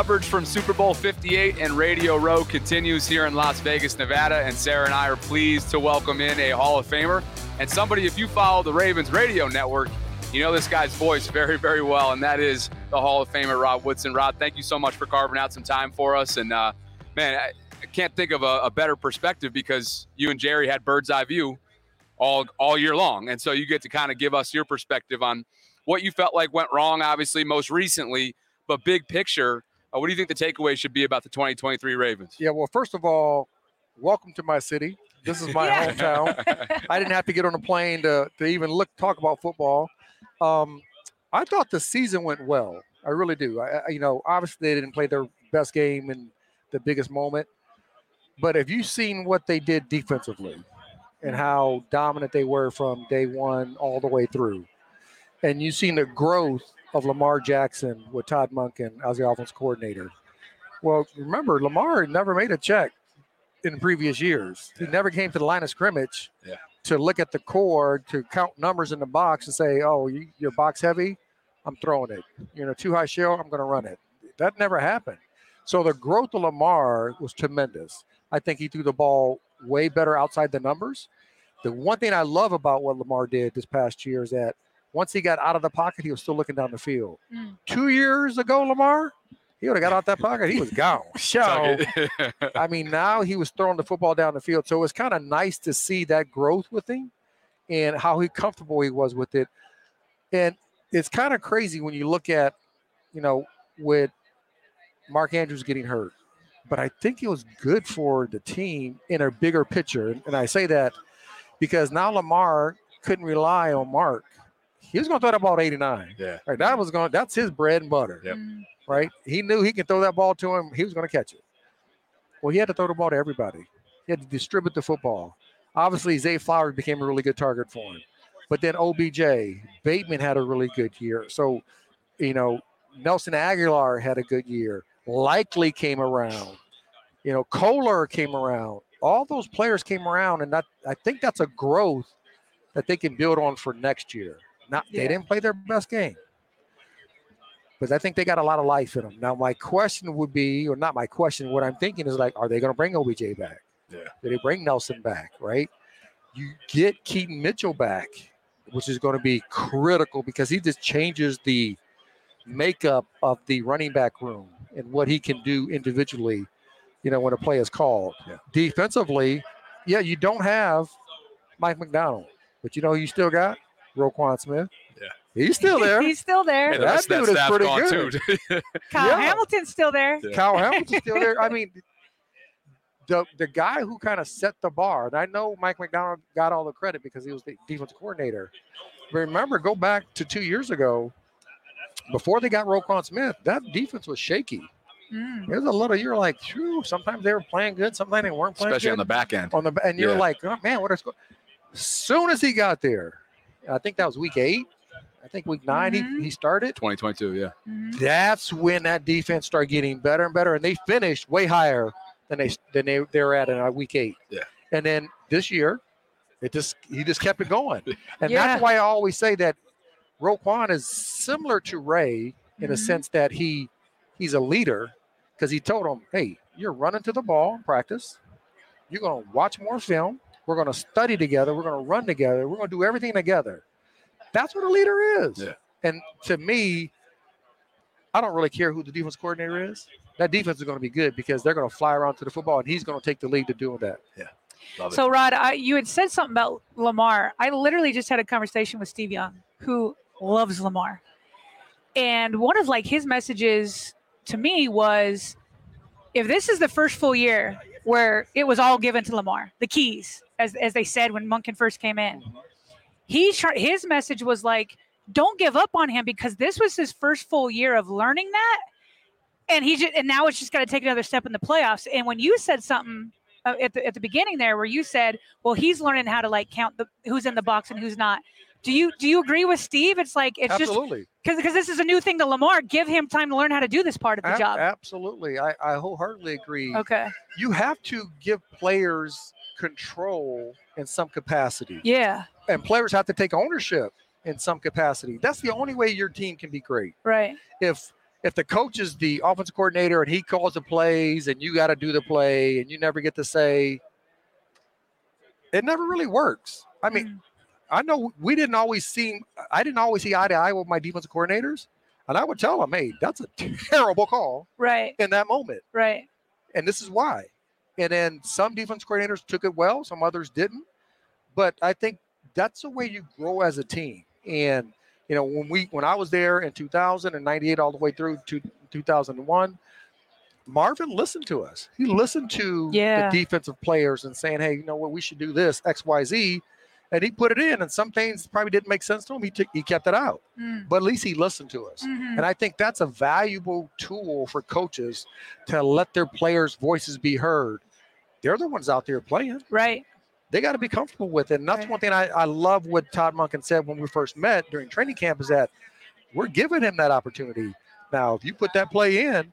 Coverage from Super Bowl 58 and Radio Row continues here in Las Vegas, Nevada. And Sarah and I are pleased to welcome in a Hall of Famer and somebody, if you follow the Ravens radio network, you know this guy's voice very, very well. And that is the Hall of Famer, Rod Woodson. Rod, thank you so much for carving out some time for us. And uh, man, I, can't think of a, a better perspective because you and Jerry had bird's eye view all, all year long. And so you get to kind of give us your perspective on what you felt like went wrong, obviously, most recently, but big picture what do you think the takeaway should be about the 2023 Ravens? Yeah, well, first of all, welcome to my city. This is my yeah. hometown. I didn't have to get on a plane to, to even look talk about football. Um, I thought the season went well. I really do. I, you know, obviously they didn't play their best game in the biggest moment, but have you seen what they did defensively and how dominant they were from day one all the way through? And you've seen the growth of Lamar Jackson with Todd Monken as the offense coordinator. Well, remember, Lamar never made a check in previous years. He never came to the line of scrimmage yeah. to look at the core, to count numbers in the box and say, oh, you, you're box heavy, I'm throwing it. You know, too high shell, I'm going to run it. That never happened. So the growth of Lamar was tremendous. I think he threw the ball way better outside the numbers. The one thing I love about what Lamar did this past year is that – once he got out of the pocket, he was still looking down the field. Mm. Two years ago, Lamar, he would have got out that pocket. He was gone. So, I mean, now he was throwing the football down the field. So it was kind of nice to see that growth with him and how he comfortable he was with it. And it's kind of crazy when you look at, you know, with Mark Andrews getting hurt. But I think it was good for the team in a bigger picture. And I say that because now Lamar couldn't rely on Mark he was going to throw that ball to 89. Yeah. Right. That was going. That's his bread and butter. Yep. Mm. Right. He knew he could throw that ball to him. He was going to catch it. Well, he had to throw the ball to everybody. He had to distribute the football. Obviously, Zay Flowers became a really good target for him. But then OBJ, Bateman had a really good year. So, you know, Nelson Agholor had a good year. Likely came around. You know, Kolar came around. All those players came around, and that I think that's a growth that they can build on for next year. Not yeah. they didn't play their best game. But I think they got a lot of life in them. Now, my question would be, or not my question, what I'm thinking is like, are they going to bring OBJ back? Yeah. Do they bring Nelson back? Right? You get Keaton Mitchell back, which is going to be critical because he just changes the makeup of the running back room and what he can do individually, you know, when a play is called. Yeah. Defensively, yeah, you don't have Mike Macdonald, but you know you still got Roquan Smith. Yeah. He's still there. He's still there. And that dude is pretty good. Kyle yeah. Hamilton's still there. Yeah. Kyle Hamilton's still there. I mean, the the guy who kind of set the bar, and I know Mike Macdonald got all the credit because he was the defensive coordinator. But remember, go back to two years ago, before they got Roquan Smith, that defense was shaky. Mm. There's a little you're like, Phew, sometimes they were playing good, sometimes they weren't playing Especially good. on the back end. On the and you're yeah. like, oh man, what is going? Soon as he got there, I think that was week eight. I think week 9 mm-hmm. he, he started. 2022, yeah. Mm-hmm. That's when that defense started getting better and better, and they finished way higher than they than they they were at in uh, week eight. Yeah. And then this year, it just he just kept it going, and yeah. that's why I always say that Roquan is similar to Ray in a Mhm. sense that he he's a leader because he told them, "Hey, you're running to the ball in practice. You're going to watch more film. We're going to study together. We're going to run together. We're going to do everything together." That's what a leader is. Yeah. And to me, I don't really care who the defense coordinator is. That defense is going to be good because they're going to fly around to the football, and he's going to take the lead to doing that. Love it. So, Rod, I, you had said something about Lamar. I literally just had a conversation with Steve Young, who loves Lamar, and one of like his messages to me was, if this is the first full year where it was all given to Lamar, the keys, as as they said when Monken first came in, he his message was like, don't give up on him because this was his first full year of learning that, and he just and now it's just got to take another step in the playoffs. And when you said something uh, at the at the beginning there where you said, "Well, he's learning how to like count the who's in the box and who's not." Do you do you agree with Steve? It's like it's just Absolutely. because because this is a new thing to Lamar. Give him time to learn how to do this part of the job. Absolutely. I, I wholeheartedly agree. Okay. You have to give players control in some capacity, Yeah. and players have to take ownership in some capacity. That's the only way your team can be great. Right. If if the coach is the offensive coordinator and he calls the plays and you got to do the play and you never get to say, it never really works. I mean, Mm. I know we didn't always see, I didn't always see eye to eye with my defensive coordinators. And I would tell them, hey, that's a terrible call right. in that moment. Right. And this is why. And then some defense coordinators took it well, some others didn't. But I think that's the way you grow as a team. And, you know, when we when I was there in 2000 and 98 all the way through to 2001, Marvin listened to us. He listened to Yeah. the defensive players and saying, hey, you know what, we should do this, X, Y, Z. And he put it in. And some things probably didn't make sense to him. He, took, he kept it out. Mm. But at least he listened to us. Mhm. And I think that's a valuable tool for coaches to let their players' voices be heard. They're the ones out there playing. Right. They got to be comfortable with it. And that's Right. one thing I, I love what Todd Monken said when we first met during training camp is that we're giving him that opportunity. Now, if you put that play in,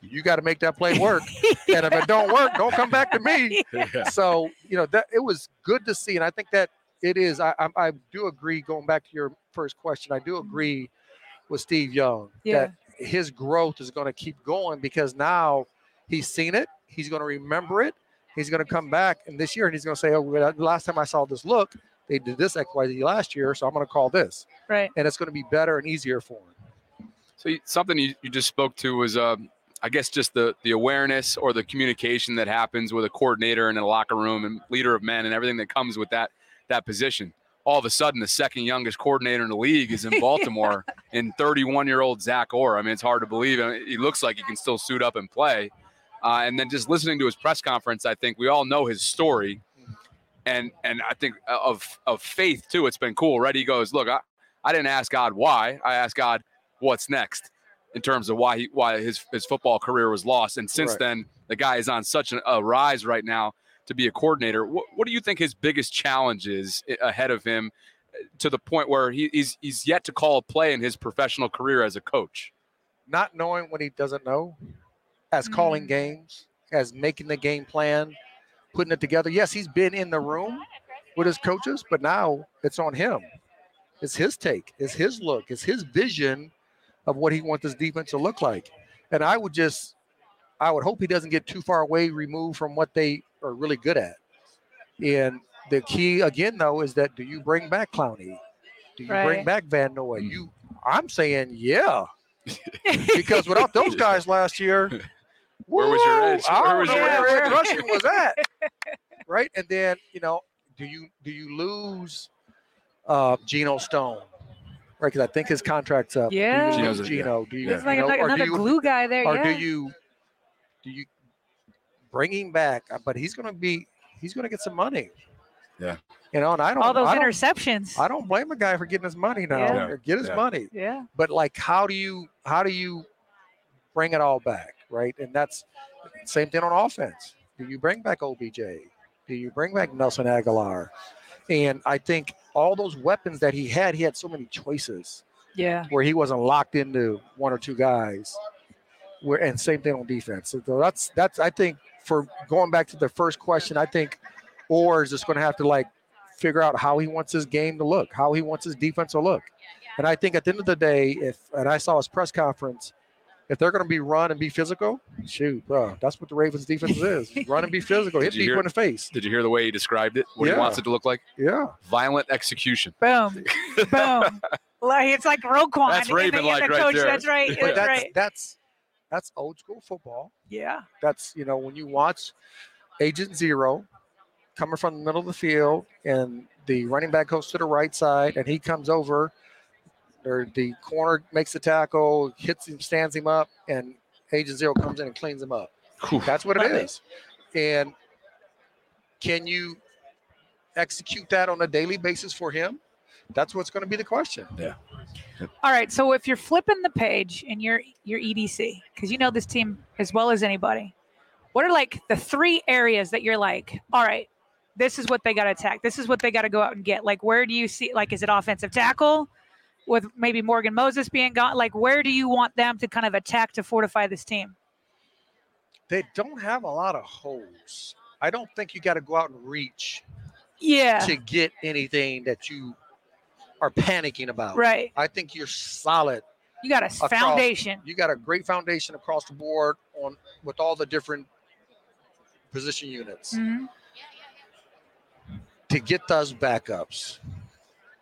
you got to make that play work. And if it don't work, don't come back to me. Yeah. So, you know, that it was good to see. And I think that it is, I, I, I do agree, going back to your first question, I do agree with Steve Young Yeah. that his growth is going to keep going because now he's seen it. He's going to remember it. He's going to come back and this year and he's going to say, oh, well, the last time I saw this look, they did this XYZ last year. So I'm going to call this. Right. And it's going to be better and easier for him. So something you, you just spoke to was, um, I guess, just the the awareness or the communication that happens with a coordinator in a locker room and leader of men and everything that comes with that that position. All of a sudden, the second youngest coordinator in the league is in Baltimore, and 31 year old Zach Orr. I mean, it's hard to believe. I mean, he looks like he can still suit up and play. Uh, and then just listening to his press conference, I think we all know his story, and and I think uh, of of faith too. It's been cool, right? He goes, "Look, I, I didn't ask God why. I asked God what's next in terms of why he why his his football career was lost. And since Right. then, the guy is on such an, a rise right now to be a coordinator. What, what do you think his biggest challenge is ahead of him uh, to the point where he, he's he's yet to call a play in his professional career as a coach? Not knowing what he doesn't know, as calling Mm. games, as making the game plan, putting it together. Yes, he's been in the room with his coaches, but now it's on him. It's his take, it's his look, it's his vision of what he wants this defense to look like. And I would just, I would hope he doesn't get too far away, removed from what they are really good at. And the key again, though, is that do you bring back Clowney? Do you bring back Van Noy? You, I'm saying yeah, because without those guys last year, Where was your edge? I Where don't was know your where edge? edge rushing was at, right? And then you know, do you do you lose uh, Geno Stone, right? Because I think his contract's up. Do you Yeah. lose Geno's a- Geno. Do you, There's you like know, another, or do another you, glue guy there. or yeah. do you do you bring him back? Uh, But he's going to be he's going to get some money. Yeah. You know, and I don't. All those I don't, interceptions. I don't blame a guy for getting his money now. Yeah. or Get his Yeah. money yeah. but like how do you how do you bring it all back right and that's same thing on offense do you bring back obj do you bring back nelson agholor and i think all those weapons that he had he had so many choices Yeah. where he wasn't locked into one or two guys where and same thing on defense so that's that's i think for going back to the first question i think Orr is just going to have to like figure out how he wants his game to look how he wants his defense to look And I think at the end of the day, if and I saw his press conference, if they're going to be run and be physical, shoot, bro, that's what the Ravens defense is: run and be physical, hit people hear- in the face. Did you hear the way he described it? What he wants it to look like? Yeah, Violent execution. Boom. Boom. like it's like Roquan. That's and Raven-like the right coach. there. That's right. but That's that's right. that's that's old school football. Yeah. That's you know when you watch Agent Zero coming from the middle of the field and the running back goes to the right side and he comes over, or the corner makes the tackle, hits him, stands him up, and Agent Zero comes in and cleans him up. Whew. That's what it. is. And can you execute that on a daily basis for him? That's what's going to be the question. All right. So if you're flipping the page in your your EDC, because you know this team as well as anybody, what are like the three areas that you're like, all right, this is what they got to attack. This is what they got to go out and get. Like, where do you see? Like, is it offensive tackle? With maybe Morgan Moses being gone, like where do you want them to kind of attack to fortify this team? They don't have a lot of holes. I don't think you got to go out and reach Yeah, to get anything that you are panicking about. right. I think you're solid. You got a Across- foundation. You got a great foundation across the board on with all the different position units. Mhm. To get those backups,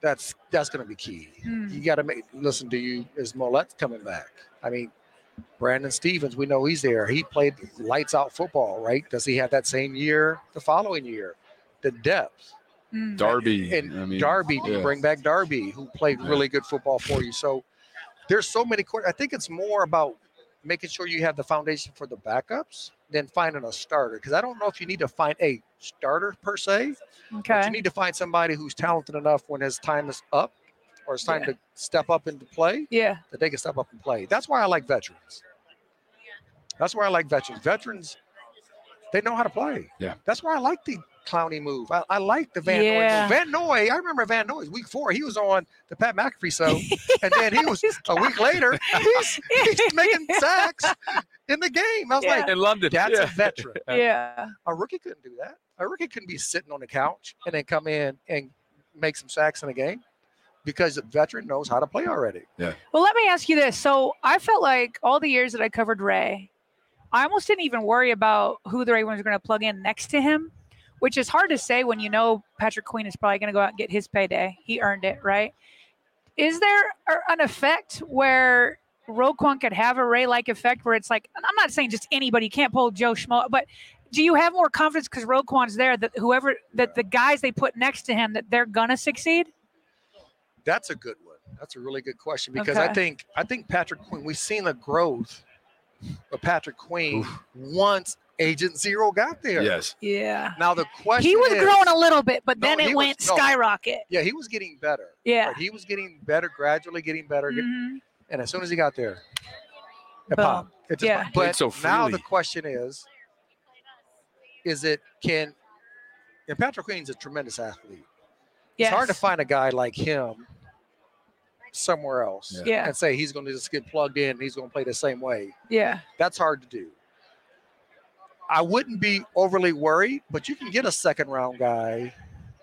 that's that's going to be key. Mm. You got to make listen. Do you is Maulet coming back? I mean, Brandon Stephens, we know he's there. He played lights out football, right? Does he have that same year the following year? The depth. Mm. Darby. and I mean, Darby, do yeah. bring back Darby, who played Yeah. really good football for you. So there's so many. quar- I think it's more about making sure you have the foundation for the backups than finding a starter. Because I don't know if you need to find a starter per se, but Okay. you need to find somebody who's talented enough when his time is up or it's time Yeah. to step up into play Yeah. that they can step up and play. That's why I like veterans. That's why I like veterans. Veterans, they know how to play. Yeah. That's why I like the Clowney move. I, I like the Van Noy Yeah. move. Van Noy, I remember Van Noy week four. He was on the Pat McAfee show, and then he was a week later. He's, he's making sacks in the game. I was Yeah. like, in London. that's yeah. a veteran. Yeah. A rookie couldn't do that. A rookie couldn't be sitting on the couch and then come in and make some sacks in a game because a veteran knows how to play already. Yeah. Well, let me ask you this. So I felt like all the years that I covered Ray, I almost didn't even worry about who the Ravens were going to plug in next to him, which is hard to say when you know Patrick Queen is probably going to go out and get his payday. He earned it, right? Is there an effect where Roquan could have a Ray like effect where it's like, I'm not saying just anybody can't pull Joe Schmo, but do you have more confidence because Roquan's there that whoever, that the guys they put next to him, that they're going to succeed? That's a good one. That's a really good question because I think I think Patrick Queen. We've seen the growth of Patrick Queen once Agent Zero got there. Yes. Yeah. Now the question He was is, growing a little bit, but No, then he it was- went no. skyrocket. Yeah, he was getting better. Yeah. Right? He was getting better, gradually getting better. get- Mhm. And as soon as he got there, it Boom. popped. It just Yeah. popped. But so now the question is, is it can? And Patrick Queen's a tremendous athlete. Yes. It's hard to find a guy like him somewhere else Yeah. Yeah. and say he's going to just get plugged in. and He's going to play the same way. Yeah. That's hard to do. I wouldn't be overly worried, but you can get a second round guy.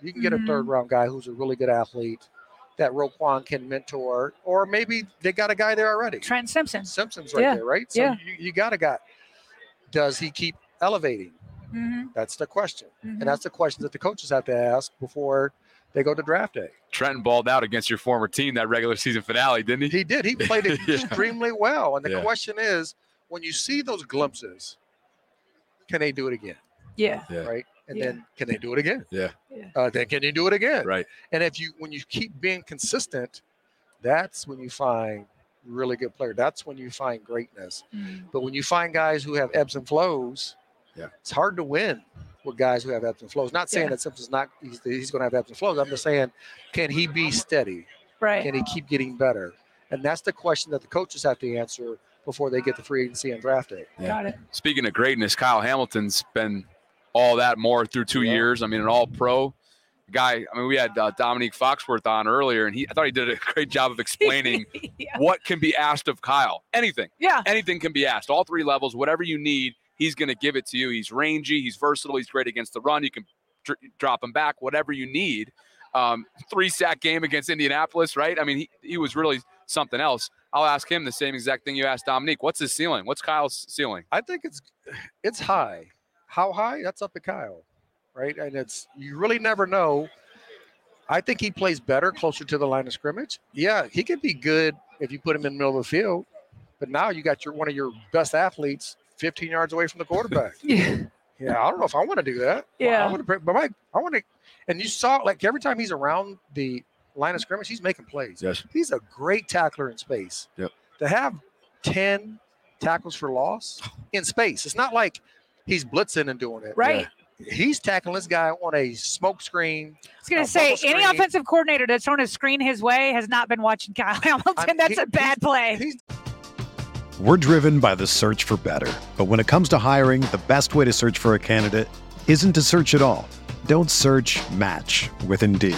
You can get a third round guy who's a really good athlete that Roquan can mentor, or maybe they got a guy there already. Trent Simpson. Simpson's right Yeah, there, right? So yeah. you, you got a guy. Does he keep elevating? hmm That's the question. Mhm. And that's the question that the coaches have to ask before they go to draft day. Trenton balled out against your former team that regular season finale, didn't he? He did. He played Yeah. extremely well. And the Yeah. question is when you see those glimpses, can they do it again? Yeah. Yeah. Right. And Yeah. then can they do it again? Yeah. Yeah. Uh, then can you do it again? Right. And if you when you keep being consistent, that's when you find really good player. That's when you find greatness. Mhm. But when you find guys who have ebbs and flows, Yeah. it's hard to win with guys who have ebbs and flows. Not saying Yeah. that Simpson's not he's, he's going to have ebbs and flows. I'm just saying, can he be steady? Right. Can he keep getting better? And that's the question that the coaches have to answer before they get the free agency and draft day. Yeah. Got it. Speaking of greatness, Kyle Hamilton's been all that more through two Yeah. years. I mean, an all pro guy. I mean, we had uh, Dominique Foxworth on earlier, and he I thought he did a great job of explaining yeah. what can be asked of Kyle. Anything. Yeah. anything can be asked. All three levels, whatever you need, he's going to give it to you. He's rangy, he's versatile, he's great against the run. You can dr- drop him back, whatever you need. Um, three sack game against Indianapolis, right? I mean, he, he was really something else. I'll ask him the same exact thing you asked Dominique. What's his ceiling? What's Kyle's ceiling? I think it's it's high. How high? That's up to Kyle, right? And it's you really never know. I think he plays better closer to the line of scrimmage. Yeah, he could be good if you put him in the middle of the field. But now you got your one of your best athletes 15 yards away from the quarterback. Yeah. Yeah, I don't know if I want to do that. Yeah. I want to, but my, I want to, and you saw like every time he's around the line of scrimmage, he's making plays. Yes. He's a great tackler in space. Yep. To have 10 tackles for loss in space, it's not like he's blitzing and doing it. Right. He's tackling this guy on a smoke screen. I was going to say, any offensive coordinator that's thrown a screen his way has not been watching Kyle Hamilton. I'm- that's he- a bad play. He's We're driven by the search for better. But when it comes to hiring, the best way to search for a candidate isn't to search at all. Don't search match with Indeed.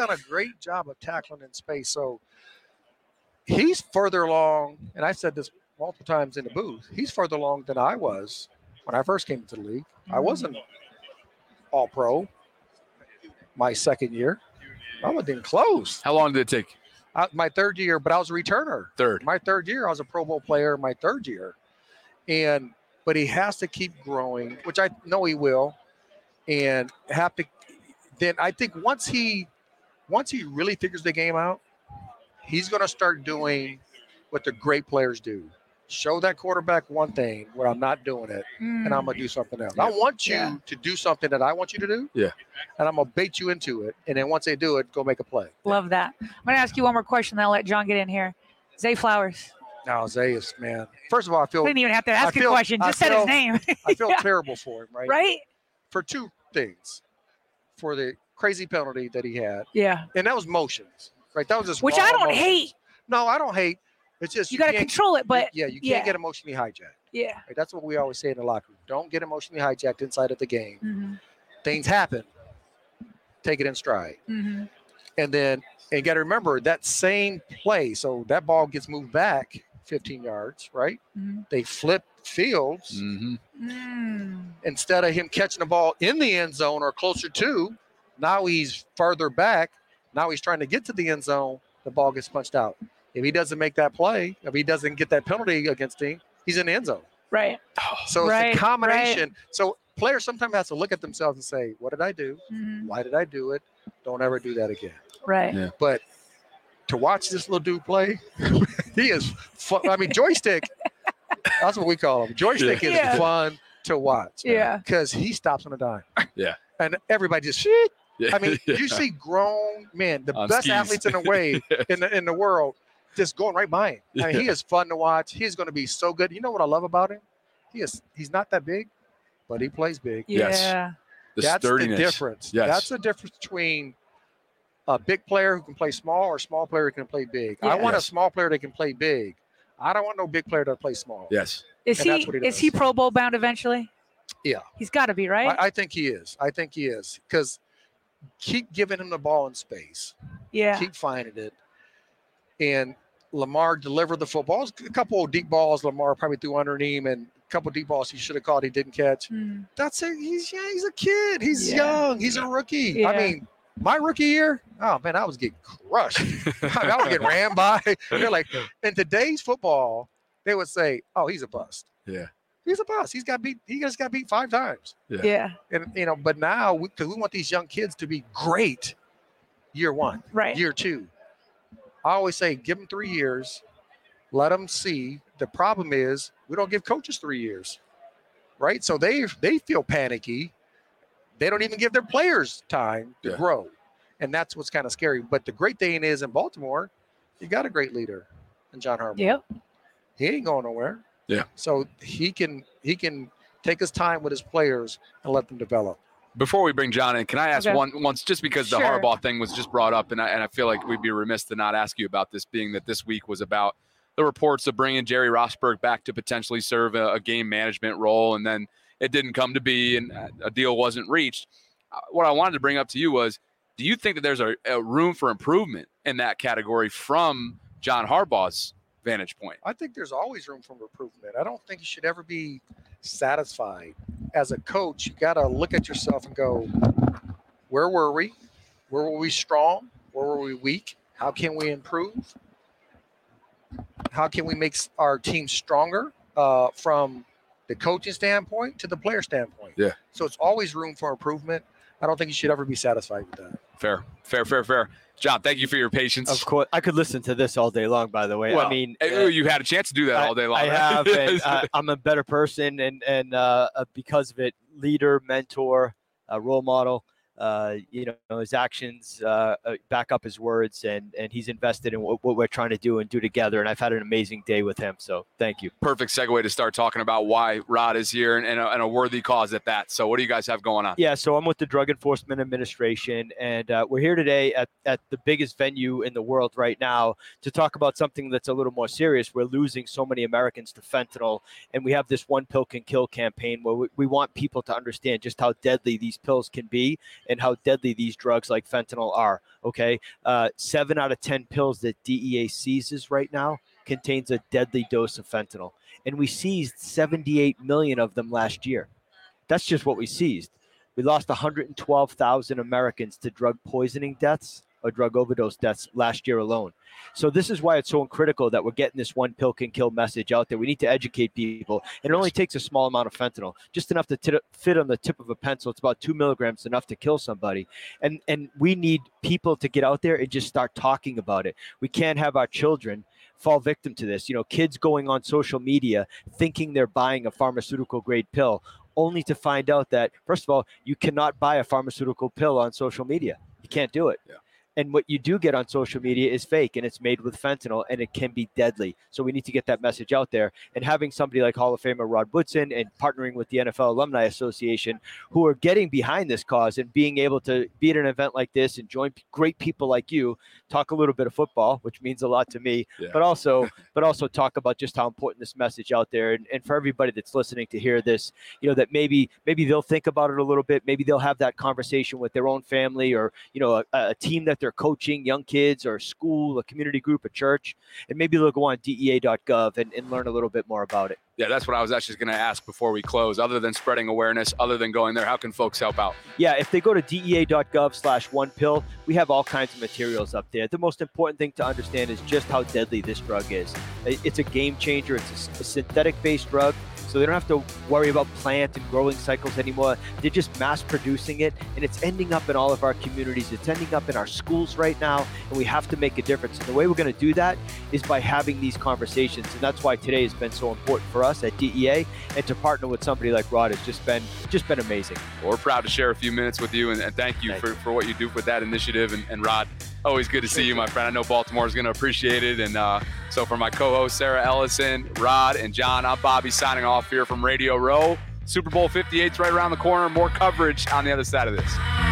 Done a great job of tackling in space. So he's further along, and I said this multiple times in the booth. He's further along than I was when I first came into the league. I mm-hmm. wasn't all pro my second year. I wasn't even close. How long did it take? I, my third year, but I was a returner. Third. My third year, I was a Pro Bowl player. My third year, and but he has to keep growing, which I know he will, and have to. Then I think once he, once he really figures the game out, he's going to start doing what the great players do. Show that quarterback one thing where I'm not doing it, and I'm gonna do something else. I want you Yeah. to do something that I want you to do. Yeah. And I'm gonna bait you into it, and then once they do it, go make a play. Love that. I'm going to ask you one more question, then I'll let John get in here. Zay Flowers. Now, Zayas, man. First of all, I feel We didn't even have to ask a feel- question. I Just said his name. I feel Yeah. terrible for him, right? right? For two things. For the crazy penalty that he had, Yeah. and that was motions, right? That was just Which I don't emotions. hate. No, I don't hate. It's just You got to control it, but yeah, you can't yeah. get emotionally hijacked. yeah. Right? That's what we always say in the locker room. Don't get emotionally hijacked inside of the game. hmm Things happen. Take it in stride, hmm and then and you got to remember that same play. So that ball gets moved back 15 yards, right? Mhm. They flip fields. Mm-hmm. Mm. instead of him catching the ball in the end zone or closer to, now he's further back. Now he's trying to get to the end zone. The ball gets punched out. If he doesn't make that play, if he doesn't get that penalty against him, he's in the end zone. Right. So Right, it's a combination. So players sometimes have to look at themselves and say, "What did I do? hmm Why did I do it? Don't ever do that again." Right. Yeah. But to watch this little dude play, he is. Fun. I mean, joystick. that's what we call him. Joystick is Yeah. fun to watch. Yeah. because he stops on a dime. Yeah. and everybody just shit. Yeah. I mean, yeah. you see grown men, the On best skis. athletes in the way in the in the world, just going right by him. I mean, he is fun to watch. He's going to be so good. You know what I love about him? He is. He's not that big, but he plays big. Yes. Yeah. the That's sturdiness. the difference. Yes. That's the difference between a big player who can play small or a small player who can play big. I want Yes. a small player that can play big. I don't want no big player that plays small. Yes. Is And that's he what he is he. Pro Bowl bound eventually? Yeah. He's got to be right. I, I think he is. I think he is because keep giving him the ball in space. Yeah. Keep finding it. And Lamar delivered the footballs. A couple of deep balls Lamar probably threw under him, and a couple of deep balls he should have caught. He didn't catch. Mm. That's it. He's yeah, he's a kid. He's Yeah. young. He's a rookie. I mean, my rookie year, oh man, I was getting crushed. I, mean, I was getting ran by. They're like, in today's football, they would say, "Oh, he's a bust." Yeah. He's a boss. He's got beat. He just got beat five times. Yeah. Yeah. And you know, but now we, 'cause we want these young kids to be great year one, Right. year two. I always say, give them three years, let them see. The problem is we don't give coaches three years, right? So they they feel panicky. They don't even give their players time to Yeah. grow, and that's what's kind of scary. But the great thing is in Baltimore, you got a great leader in John Harbaugh. Yep. He ain't going nowhere. Yeah. So he can he can take his time with his players and let them develop. Before we bring John in, can I ask Okay. one once just because the Harbaugh thing was just brought up, and I, and I feel like we'd be remiss to not ask you about this, being that this week was about the reports of bringing Jerry Rosburg back to potentially serve a, a game management role, and then it didn't come to be, and uh, a deal wasn't reached. Uh, What I wanted to bring up to you was, do you think that there's a, a room for improvement in that category from John Harbaugh's vantage point? I think there's always room for improvement. I don't think you should ever be satisfied. As a coach, you got to look at yourself and go, where were we? Where were we strong? Where were we weak? How can we improve? How can we make our team stronger uh, from the coaching standpoint to the player standpoint? Yeah. So it's always room for improvement. I don't think you should ever be satisfied with that. Fair, fair, fair, fair. John, thank you for your patience. Of course, I could listen to this all day long. By the way, Well, I mean, uh, you had a chance to do that I- all day long. I right? have, and uh, I'm a better person, and and uh, uh, because of it, leader, mentor, uh, role model. Uh, you know, his actions uh, uh, back up his words, and and he's invested in what, what we're trying to do and do together. And I've had an amazing day with him. So thank you. perfect segue to start talking about why Rod is here and, and, a, and a worthy cause at that. So, what do you guys have going on? Yeah, so I'm with the Drug Enforcement Administration, and uh, we're here today at, at the biggest venue in the world right now to talk about something that's a little more serious. We're losing so many Americans to fentanyl, and we have this one pill can kill campaign where we, we want people to understand just how deadly these pills can be and how deadly these drugs like fentanyl are. Okay, uh, seven out of 10 pills that DEA seizes right now contains a deadly dose of fentanyl, and we seized 78 million of them last year. That's just what we seized. We lost 112,000 Americans to drug poisoning deaths drug overdose deaths last year alone. So this is why it's so critical that we're getting this one pill can kill message out there. We need to educate people, and it only takes a small amount of fentanyl, just enough to t- fit on the tip of a pencil. It's about two milligrams, enough to kill somebody. And and we need people to get out there and just start talking about it. We can't have our children fall victim to this. You know, kids going on social media thinking they're buying a pharmaceutical grade pill only to find out that first of all you cannot buy a pharmaceutical pill on social media you can't do it Yeah. And what you do get on social media is fake and it's made with fentanyl and it can be deadly. So we need to get that message out there. And having somebody like hall of famer rod woodson and partnering with the nfl alumni association who are getting behind this cause and being able to be at an event like this and join great people like you talk a little bit of football which means a lot to me Yeah. but also but also talk about just how important this message out there. And, and for everybody that's listening to hear this you know that maybe maybe they'll think about it a little bit. Maybe they'll have that conversation with their own family or you know a, a team that they're coaching young kids or a school a community group a church and maybe they'll go on dea.gov and, and learn a little bit more about it Yeah, that's what I was actually going to ask before we close. Other than spreading awareness, other than going there, how can folks help out? yeah if they go to dea.gov slash one pill we have all kinds of materials up there. The most important thing to understand is just how deadly this drug is. It's a game changer. It's a synthetic based drug so they don't have to worry about plant and growing cycles anymore. They're just mass producing it and it's ending up in all of our communities. It's ending up in our schools right now and we have to make a difference. And the way we're going to do that is by having these conversations and that's why today has been so important for us at dea and to partner with somebody like rod has just been just been amazing We're proud to share a few minutes with you and, and thank you Thank for, for what you do with that initiative. And, and Rod, always good to see you, my friend. I know Baltimore is going to appreciate it. And uh, so, for my co host, Sarah Ellison, Rod, and John, I'm Bobby signing off here from Radio Row. Super Bowl 58 is right around the corner. More coverage on the other side of this.